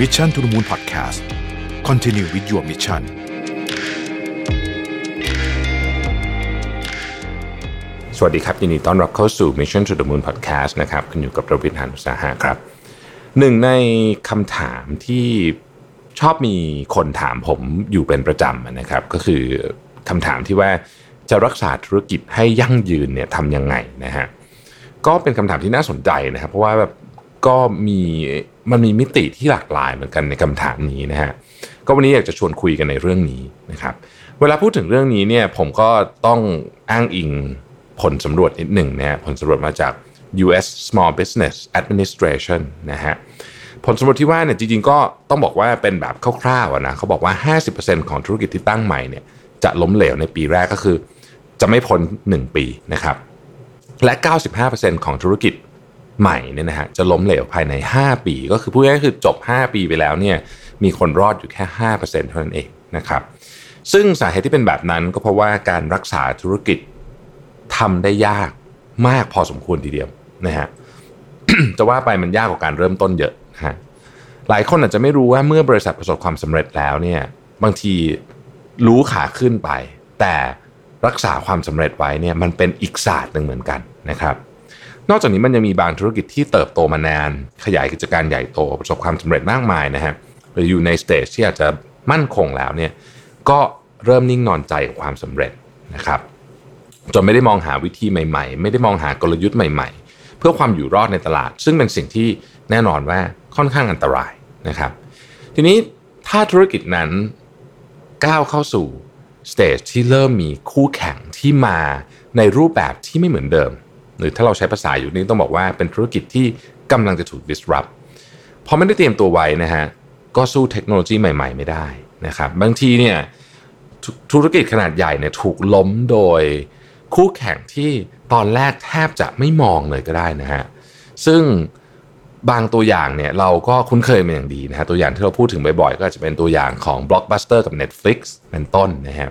Mission to the Moon Podcast Continue with your mission สวัสดีครับ ยินดีต้อนรับเข้าสู่ Mission to the Moon Podcast นะครับคุณอยู่กับประวิทยานุสาหะครับหนึ่งในคำถามที่ชอบมีคนถามผมอยู่เป็นประจำนะครับ ก็คือคำถามที่ว่าจะรักษาธุรกิจให้ยั่งยืนเนี่ยทำยังไงนะฮะก็เป็นคำถามที่น่าสนใจนะครับ เพราะว่าแบบ ก็มีมันมีมิติที่หลากหลายเหมือนกันในคำถามนี้นะฮะก็วันนี้อยากจะชวนคุยกันในเรื่องนี้นะครับเวลาพูดถึงเรื่องนี้เนี่ยผมก็ต้องอ้างอิงผลสำรวจนิดหนึ่งนะฮะผลสำรวจมาจาก U.S. Small Business Administration นะฮะผลสำรวจที่ว่าเนี่ยจริงๆก็ต้องบอกว่าเป็นแบบคร่าวๆนะเขาบอกว่า 50%ของธุรกิจที่ตั้งใหม่เนี่ยจะล้มเหลวในปีแรกก็คือ จะไม่พ้น 1 ปีนะครับและ 95%ของธุรกิจ ใหม่เนี่ยนะฮะจะล้มเหลวภายใน 5 ปี ก็คือพูดง่ายๆคือจบ 5 ปีไปแล้วเนี่ยมีคนรอดอยู่แค่ 5%เท่านั้นเองนะครับซึ่งสาเหตุที่เป็นแบบนั้นก็เพราะว่าการรักษาธุรกิจทำได้ยากมากพอสมควรทีเดียวนะฮะจะว่าไปมันยากกว่าการเริ่มต้นเยอะนะฮะหลายคนอาจจะไม่รู้ว่าเมื่อบริษัทประสบความสำเร็จแล้วเนี่ยบางทีรู้ขาขึ้นไป แต่รักษาความสำเร็จไว้เนี่ยมันเป็นอีกศาสตร์หนึ่งเหมือนกันนะครับ นอกจากนี้มันยังมีบางธุรกิจที่เติบโตมานาน ขยายกิจการใหญ่โตประสบความสำเร็จมากมายนะฮะหรืออยู่ในสเตจที่อาจจะมั่นคงแล้วเนี่ยก็เริ่มนิ่งนอนใจกับความสำเร็จนะครับจนไม่ได้มองหาวิธีใหม่ๆ ไม่ได้มองหากลยุทธ์ใหม่ๆ เพื่อความอยู่รอดในตลาด ซึ่งเป็นสิ่งที่แน่นอนว่าค่อนข้างอันตรายนะครับ ทีนี้ถ้าธุรกิจนั้นก้าวเข้าสู่สเตจที่เริ่มมีคู่แข่งที่มาในรูปแบบที่ไม่เหมือนเดิม หรือถ้าเราใช้ภาษาอยู่นี้ต้องบอกว่าเป็นธุรกิจที่กำลังจะถูก disrupt พอไม่ได้เตรียมตัวไว้นะฮะก็สู้เทคโนโลยีใหม่ ๆ ไม่ได้นะครับบางทีเนี่ยธุรกิจขนาดใหญ่เนี่ยถูกล้มโดยคู่แข่งที่ตอนแรกแทบจะไม่มองเลยก็ได้นะฮะซึ่งบางตัวอย่างเนี่ยเราก็คุ้นเคยมาอย่างดีนะฮะตัวอย่างที่เราพูดถึงบ่อยๆ ก็จะเป็นตัวอย่างของ Blockbuster กับ Netflix เป็นต้นนะฮะ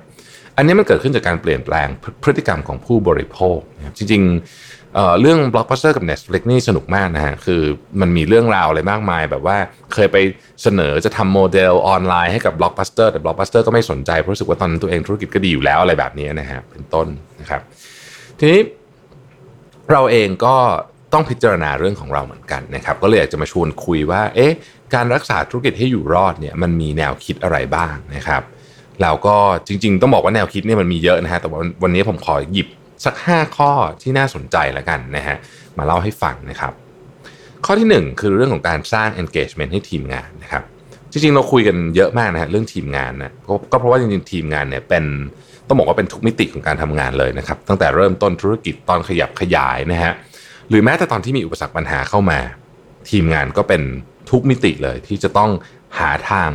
อันนี้มันเกิดขึ้นจากการเปลี่ยนแปลงพฤติกรรมของผู้บริโภคครับจริงๆเเรื่อง Blockbuster กับ Netflix นี่สนุกมากนะฮะคือมันมีเรื่องราวอะไรมากมาย แบบว่าเคยไปเสนอจะทำโมเดลออนไลน์ให้กับ Blockbuster แต่ Blockbuster ก็ไม่สนใจเพราะรู้สึกว่าตอนนั้นตัวเองธุรกิจก็ดีอยู่แล้วอะไรแบบนี้นะฮะเป็นต้นนะครับ ทีนี้เราเองก็ต้องพิจารณาเรื่องของเราเหมือนกันนะครับ ก็เลยอยากจะมาชวนคุยว่า เอ๊ะ การรักษาธุรกิจให้อยู่รอดเนี่ยมันมีแนวคิดอะไรบ้างนะครับ แล้วก็จริง ๆ ต้องบอกว่าแนวคิดเนี่ยมันมีเยอะนะฮะแต่ว่าวันนี้ผมขอหยิบสัก 5 ข้อที่น่าสนใจแล้วกันนะฮะมาเล่าให้ฟังนะครับ ข้อที่ 1 คือเรื่องของการสร้าง engagement ให้ทีมงานนะครับจริงๆ เราคุยกันเยอะมากนะฮะเรื่องทีมงานนะก็ก็เพราะว่าจริงๆทีมงานเนี่ยเป็นต้องบอกว่าเป็นทุกมิติของการทำงานเลยนะครับ ตั้งแต่เริ่มต้นธุรกิจตอนขยับขยายนะฮะหรือแม้แต่ตอนที่มีอุปสรรคปัญหาเข้ามา ทีมงานก็เป็นทุกมิติเลยที่จะต้องหาทาง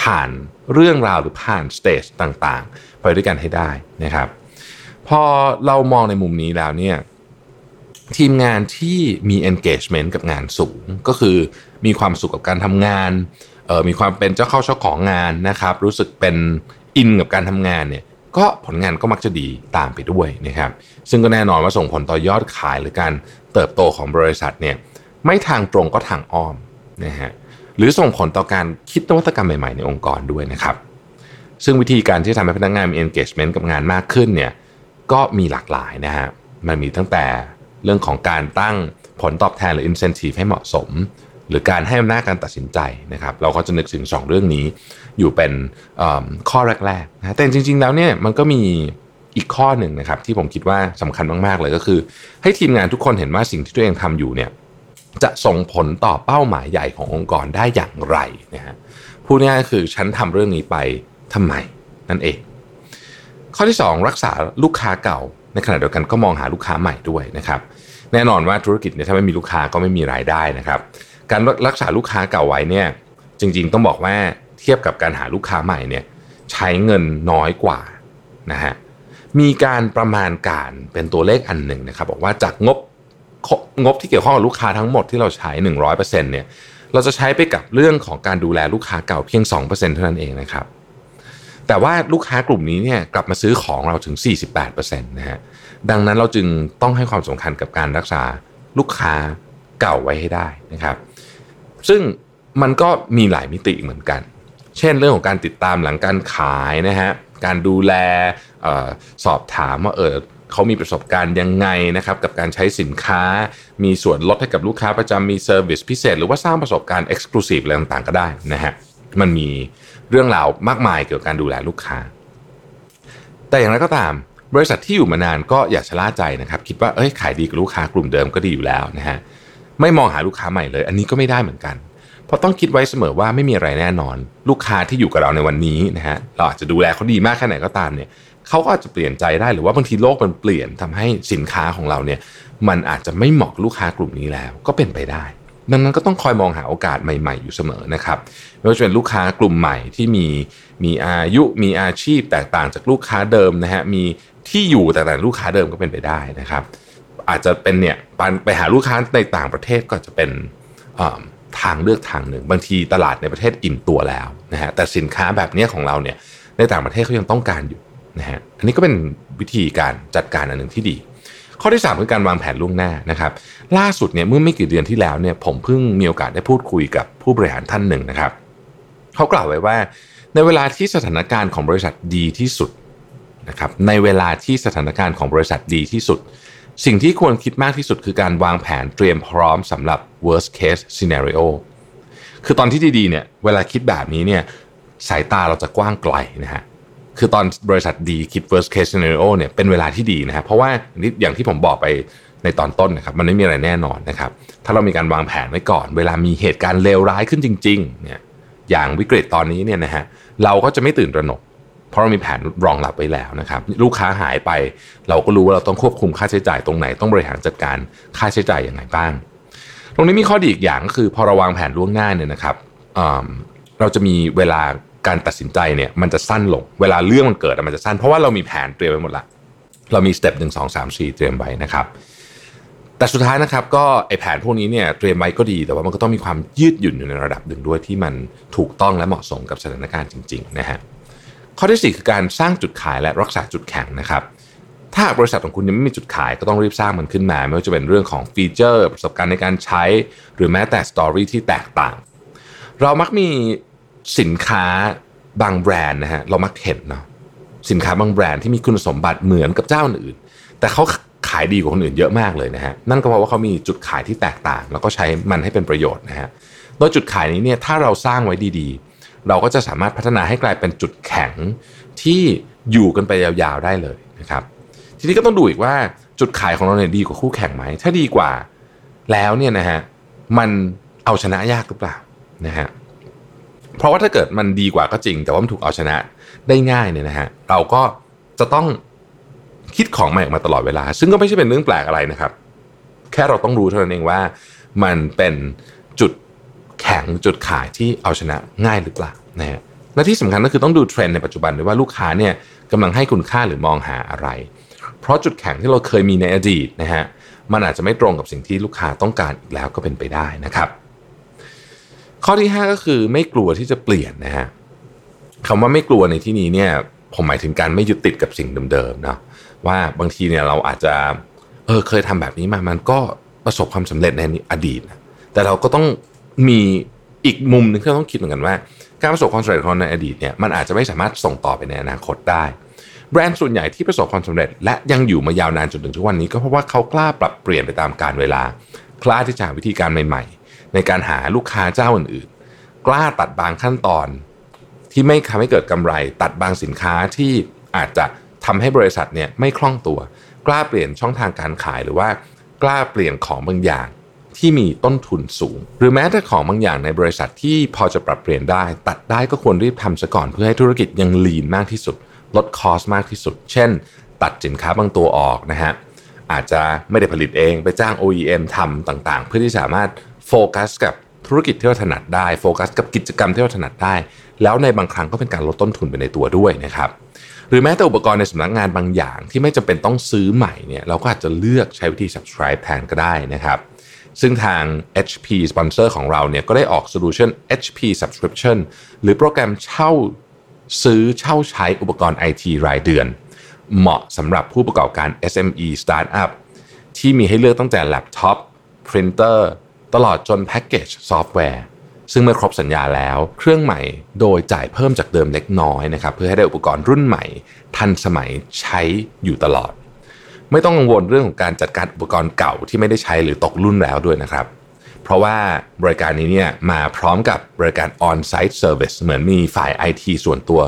ผ่านเรื่องราวหรือผ่านสเตจต่างๆ ไปด้วยกันให้ได้นะครับ พอเรามองในมุมนี้แล้วเนี่ยทีมงานที่มี engagement กับงานสูง ก็คือมีความสุขกับการทำงานออมีความเป็นเจ้าเข้าเจ้าของงานนะครับ รู้สึกเป็นอินกับการทำงานเนี่ยก็ผลงานก็มักจะดีตามไปด้วยนะครับ ซึ่งก็แน่นอนว่าส่งผลต่อยอดขายหรือการเติบโตของบริษัทเนี่ยไม่ทางตรงก็ทางอ้อมนะฮะ หรือส่งผลต่อการคิดนวัตกรรมใหม่ๆ ในองค์กรด้วยนะครับ ซึ่งวิธีการที่ทำให้พนักงานมี engagement กับงานมากขึ้นเนี่ยก็มีหลากหลายนะฮะมันมีตั้งแต่เรื่องของการตั้งผลตอบแทนหรือ incentive ให้เหมาะสม หรือการให้อำนาจการตัดสินใจนะครับ เราก็จะนึกถึง 2 เรื่องนี้อยู่เป็นข้อแรกๆนะแต่จริง ๆ แล้วเนี่ยมันก็มีอีกข้อหนึ่งนะครับที่ผมคิดว่าสำคัญมากๆเลยก็คือ ให้ทีมงานทุกคนเห็นว่าสิ่งที่ตัวเองทำอยู่เนี่ย จะส่งผลต่อเป้าหมายใหญ่ขององค์กรได้อย่างไรนะฮะพูดง่ายๆคือฉันทำเรื่องนี้ไปทำไมนั่นเอง ข้อที่ 2 รักษาลูกค้าเก่า ในขณะเดียวกันก็มองหาลูกค้าใหม่ด้วยนะครับแน่นอนว่าธุรกิจเนี่ยถ้าไม่มีลูกค้าก็ไม่มีรายได้นะครับ การรักษาลูกค้าเก่าไว้เนี่ยจริงๆต้องบอกว่าเทียบกับการหาลูกค้าใหม่เนี่ยใช้เงินน้อยกว่านะฮะมีการประมาณการเป็นตัวเลขอันหนึ่งนะครับ บอกว่าจากงบ งบที่เกี่ยวข้องกับลูกค้าทั้งหมดที่เราใช้ 100%เนี่ยเราจะใช้ไปกับเรื่องของการดูแลลูกค้าเก่าเพียง 2%เท่านั้นเองนะครับ แต่ว่าลูกค้ากลุ่มนี้เนี่ยกลับมาซื้อของเราถึง 48%นะฮะดังนั้นเราจึงต้องให้ความสำคัญกับการรักษาลูกค้าเก่าไว้ให้ได้นะครับ ซึ่งมันก็มีหลายมิติเหมือนกัน เช่นเรื่องของการติดตามหลังการขายนะฮะการดูแลออสอบถามว่าเออ เขามีประสบการณ์ยังไงนะครับกับการใช้สินค้า มีส่วนลดให้กับลูกค้าประจำมี service พิเศษ หรือว่าสร้างประสบการณ์ exclusive อะไรต่างๆก็ได้นะฮะมันมีเรื่องราวมากมายเกี่ยวกับการดูแลลูกค้า แต่อย่างไรก็ตาม บริษัทที่อยู่มานานก็อย่าชะล่าใจนะครับคิดว่าเอ้ยขายดีกับลูกค้ากลุ่มเดิมก็ดีอยู่แล้วนะฮะไม่มองหาลูกค้าใหม่เลย อันนี้ก็ไม่ได้เหมือนกันเพราะต้องคิดไว้เสมอว่าไม่มีอะไรแน่นอน ลูกค้าที่อยู่กับเราในวันนี้นะฮะเราอาจจะดูแลเขาดีมากแค่ไหนก็ตามเนี่ย เขาก็อาจจะเปลี่ยนใจได้หรือว่าบางทีโลกมันเปลี่ยนทำให้สินค้าของเราเนี่ยมันอาจจะไม่เหมาะลูกค้ากลุ่มนี้แล้วก็เป็นไปได้ ดังนั้นก็ต้องคอยมองหาโอกาสใหม่ๆอยู่เสมอนะครับไม่ว่าจะเป็นลูกค้ากลุ่มใหม่ที่มีมีอายุมีอาชีพแตกต่างจากลูกค้าเดิมนะฮะมีที่อยู่แต่แต่ลูกค้าเดิมก็เป็นไปได้นะครับ อาจจะเป็นเนี่ยไปหาลูกค้าในต่างประเทศก็จะเป็นทางเลือกทางหนึ่ง บางทีตลาดในประเทศอิ่มตัวแล้วนะฮะแต่สินค้าแบบนี้ของเราเนี่ยในต่างประเทศเขายังต้องการอยู่ นะฮะอันนี้ก็เป็นวิธีการจัดการอันหนึ่งที่ดี ข้อที่ 3 คือการวางแผนล่วงหน้านะครับล่าสุดเนี่ยเมื่อไม่กี่เดือนที่แล้วเนี่ยผมเพิ่งมีโอกาสได้พูดคุยกับผู้บริหารท่านหนึ่งนะครับเขากล่าวไว้ว่า ในเวลาที่สถานการณ์ของบริษัทดีที่สุดนะครับในเวลาที่สถานการณ์ของบริษัทดีที่สุด สิ่งที่ควรคิดมากที่สุดคือการวางแผนเตรียมพร้อมสำหรับ worst case scenario คือตอนที่ดีๆเนี่ยเวลาคิดแบบนี้เนี่ยสายตาเราจะกว้างไกลนะฮะ คือตอนบริษัทดีคิด worst case scenario เนี่ยเป็นเวลาที่ดีนะฮะเพราะว่าอย่างที่ผมบอกไปในตอนต้นนะครับมันไม่มีอะไรแน่นอนนะครับถ้าเรามีการวางแผนไว้ก่อน เวลามีเหตุการณ์เลวร้ายขึ้นจริงๆเนี่ยอย่างวิกฤตตอนนี้เนี่ยนะฮะเราก็จะไม่ตื่นตระหนก เพราะเรามีแผนรองรับไว้แล้วนะครับลูกค้าหายไป เราก็รู้ว่าเราต้องควบคุมค่าใช้จ่ายตรงไหนต้องบริหารจัดการค่าใช้จ่ายอย่างไรบ้าง ตรงนี้มีข้อดีอีกอย่างก็คือพอเราวางแผนล่วงหน้าเนี่ยนะครับเราจะมีเวลา การตัดสินใจเนี่ยมันจะสั้นลง เวลาเรื่องมันเกิดมันจะสั้น เพราะว่าเรามีแผนเตรียมไว้หมดละ เรามี step หนึ่งสองสามสี่เตรียมไว้นะครับ แต่สุดท้ายนะครับก็ไอ้แผนพวกนี้เนี่ยเตรียมไว้ก็ดี แต่ว่ามันก็ต้องมีความยืดหยุ่นอยู่ในระดับหนึ่งด้วยที่มันถูกต้องและเหมาะสมกับสถานการณ์จริงๆนะฮะข้อที่ 4 คือการสร้างจุดขายและรักษาจุดแข็งนะครับถ้าบริษัทของคุณยังไม่มีจุดขายก็ต้องรีบสร้างมันขึ้นมา ไม่ว่าจะเป็นเรื่องของ feature ประสบการณ์ในการใช้ หรือแม้แต่สตอรี่ที่แตกต่าง เรามักมี สินค้าบางแบรนด์นะฮะเรามักเห็นเนาะสินค้าบางแบรนด์ที่มีคุณสมบัติเหมือนกับเจ้าอื่น แต่เขาขายดีกว่าคนอื่นเยอะมากเลยนะฮะนั่นก็เพราะว่าเขามีจุดขายที่แตกต่าง แล้วก็ใช้มันให้เป็นประโยชน์นะฮะโดยจุดขายนี้เนี่ยถ้าเราสร้างไว้ดีๆ เราก็จะสามารถพัฒนาให้กลายเป็นจุดแข็งที่อยู่กันไปยาวๆได้เลยนะครับทีนี้ก็ต้องดูอีกว่าจุดขายของเราเนี่ยดีกว่าคู่แข่งไหม ถ้าดีกว่าแล้วเนี่ยนะฮะมันเอาชนะยากหรือเปล่านะฮะ เพราะว่าถ้าเกิดมันดีกว่าก็จริง แต่ว่ามันถูกเอาชนะได้ง่ายเนี่ยนะฮะเราก็จะต้องคิดของใหม่ออกมาตลอดเวลา ซึ่งก็ไม่ใช่เป็นเรื่องแปลกอะไรนะครับ แค่เราต้องรู้เท่านั้นเองว่ามันเป็นจุดแข็งจุดขายที่เอาชนะง่ายหรือเปล่านะฮะและที่สำคัญก็คือต้องดูเทรนด์ในปัจจุบันด้วยว่าลูกค้าเนี่ยกำลังให้คุณค่าหรือมองหาอะไร เพราะจุดแข็งที่เราเคยมีในอดีตนะฮะมันอาจจะไม่ตรงกับสิ่งที่ลูกค้าต้องการอีกแล้วก็เป็นไปได้นะครับ ข้อที่ 5 ก็คือไม่กลัวที่จะเปลี่ยนนะฮะคำว่าไม่กลัวในที่นี้เนี่ย ผมหมายถึงการไม่ยึดติดกับสิ่งเดิมๆนะว่าบางทีเนี่ยเราอาจจะเออเคยทำแบบนี้มามันก็ประสบความสำเร็จในอดีต แต่เราก็ต้องมีอีกมุมหนึ่งที่เราต้องคิดเหมือนกันว่า การประสบความสำเร็จของในอดีตเนี่ยมันอาจจะไม่สามารถส่งต่อไปในอนาคตได้ แบรนด์ส่วนใหญ่ที่ประสบความสำเร็จ และยังอยู่มายาวนานจนถึงทุกวันนี้ก็เพราะว่าเขากล้าปรับเปลี่ยนไปตามกาลเวลากล้าที่จะหาวิธีการใหม่ๆ ในการหาลูกค้าเจ้าอื่นๆ กล้าตัดบางขั้นตอน ที่ไม่ทำให้เกิดกำไร ตัดบางสินค้าที่อาจจะทำให้บริษัทเนี่ยไม่คล่องตัว กล้าเปลี่ยนช่องทางการขายหรือว่ากล้าเปลี่ยนของบางอย่างที่มีต้นทุนสูง หรือแม้แต่ของบางอย่างในบริษัทที่พอจะปรับเปลี่ยนได้ ตัดได้ก็ควรรีบทำซะก่อนเพื่อให้ธุรกิจยัง lean มากที่สุด ลด cost มากที่สุด เช่น ตัดสินค้าบางตัวออกนะฮะอาจจะไม่ได้ผลิตเองไปจ้าง OEM ทำต่างๆ เพื่อที่สามารถ โฟกัสกับธุรกิจที่เราถนัดได้โฟกัสกับกิจกรรมที่เราถนัดได้ แล้วในบางครั้งก็เป็นการลดต้นทุนไปในตัวด้วยนะครับหรือแม้แต่อุปกรณ์ในสำนักงานบางอย่างที่ไม่จำเป็นต้องซื้อใหม่เนี่ยเราก็อาจจะเลือกใช้วิธี subscribe แทนก็ได้นะครับซึ่งทาง HP สปอนเซอร์ของเราเนี่ยก็ได้ออก solution HP Subscription หรือโปรแกรมเช่าซื้อเช่าใช้อุปกรณ์ IT รายเดือน เหมาะสำหรับผู้ประกอบการ SME Startup ที่มีให้เลือกตั้งแต่แล็ปท็อปพรินเตอร์ ตลอดจนแพ็กเกจซอฟต์แวร์ซึ่งเมื่อครบสัญญาแล้ว เครื่องใหม่โดยจ่ายเพิ่มจากเดิมเล็กน้อยนะครับเพื่อให้ได้อุปกรณ์รุ่นใหม่ ทันสมัยใช้อยู่ตลอด ไม่ต้องกังวลเรื่องของการจัดการอุปกรณ์เก่าที่ไม่ได้ใช้หรือตกรุ่นแล้วด้วยนะครับ เพราะว่าบริการนี้เนี่ยมาพร้อมกับบริการ on-site service เหมือนมีฝ่าย IT ส่วนตัว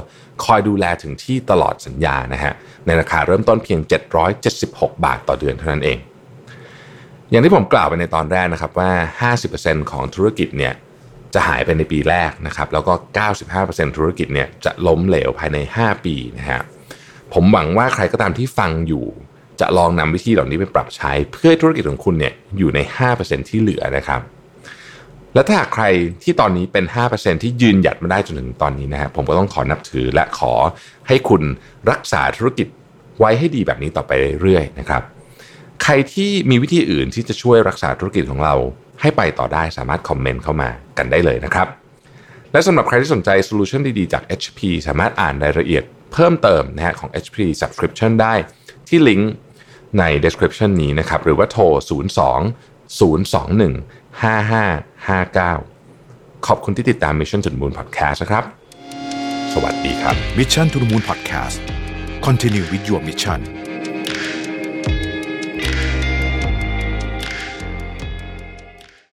คอยดูแลถึงที่ตลอดสัญญานะฮะในราคาเริ่มต้นเพียง 776 บาทต่อเดือนเท่านั้นเอง อย่างที่ผมกล่าวไปในตอนแรกนะครับว่า 50%ของธุรกิจเนี่ยจะหายไปในปีแรกนะครับ แล้วก็ 95%ธุรกิจเนี่ยจะล้มเหลวภายใน 5 ปีนะฮะผมหวังว่าใครก็ตามที่ฟังอยู่ จะลองนำวิธีเหล่านี้ไปปรับใช้ เพื่อธุรกิจของคุณเนี่ยอยู่ใน 5%ที่เหลือนะครับ และถ้าหากใครที่ตอนนี้เป็น 5%ที่ยืนหยัดมาได้จนถึงตอนนี้นะฮะผมก็ต้องขอนับถือและขอให้คุณรักษาธุรกิจไว้ให้ดีแบบนี้ต่อไปเรื่อยๆนะครับ ใครที่มีวิธีอื่นที่จะช่วยรักษาธุรกิจของเราให้ไปต่อได้สามารถคอมเมนต์เข้ามากันได้เลยนะครับ และสำหรับใครที่สนใจโซลูชันดีๆจาก HP สามารถอ่านรายละเอียดเพิ่มเติมนะฮะของ HP Subscription ได้ที่ลิงก์ใน description นี้นะครับ หรือว่าโทร 02 021 5559 ขอบคุณที่ติดตาม Mission to the Moon Podcast นะครับ สวัสดีครับ Mission to the Moon Podcast Continue with your mission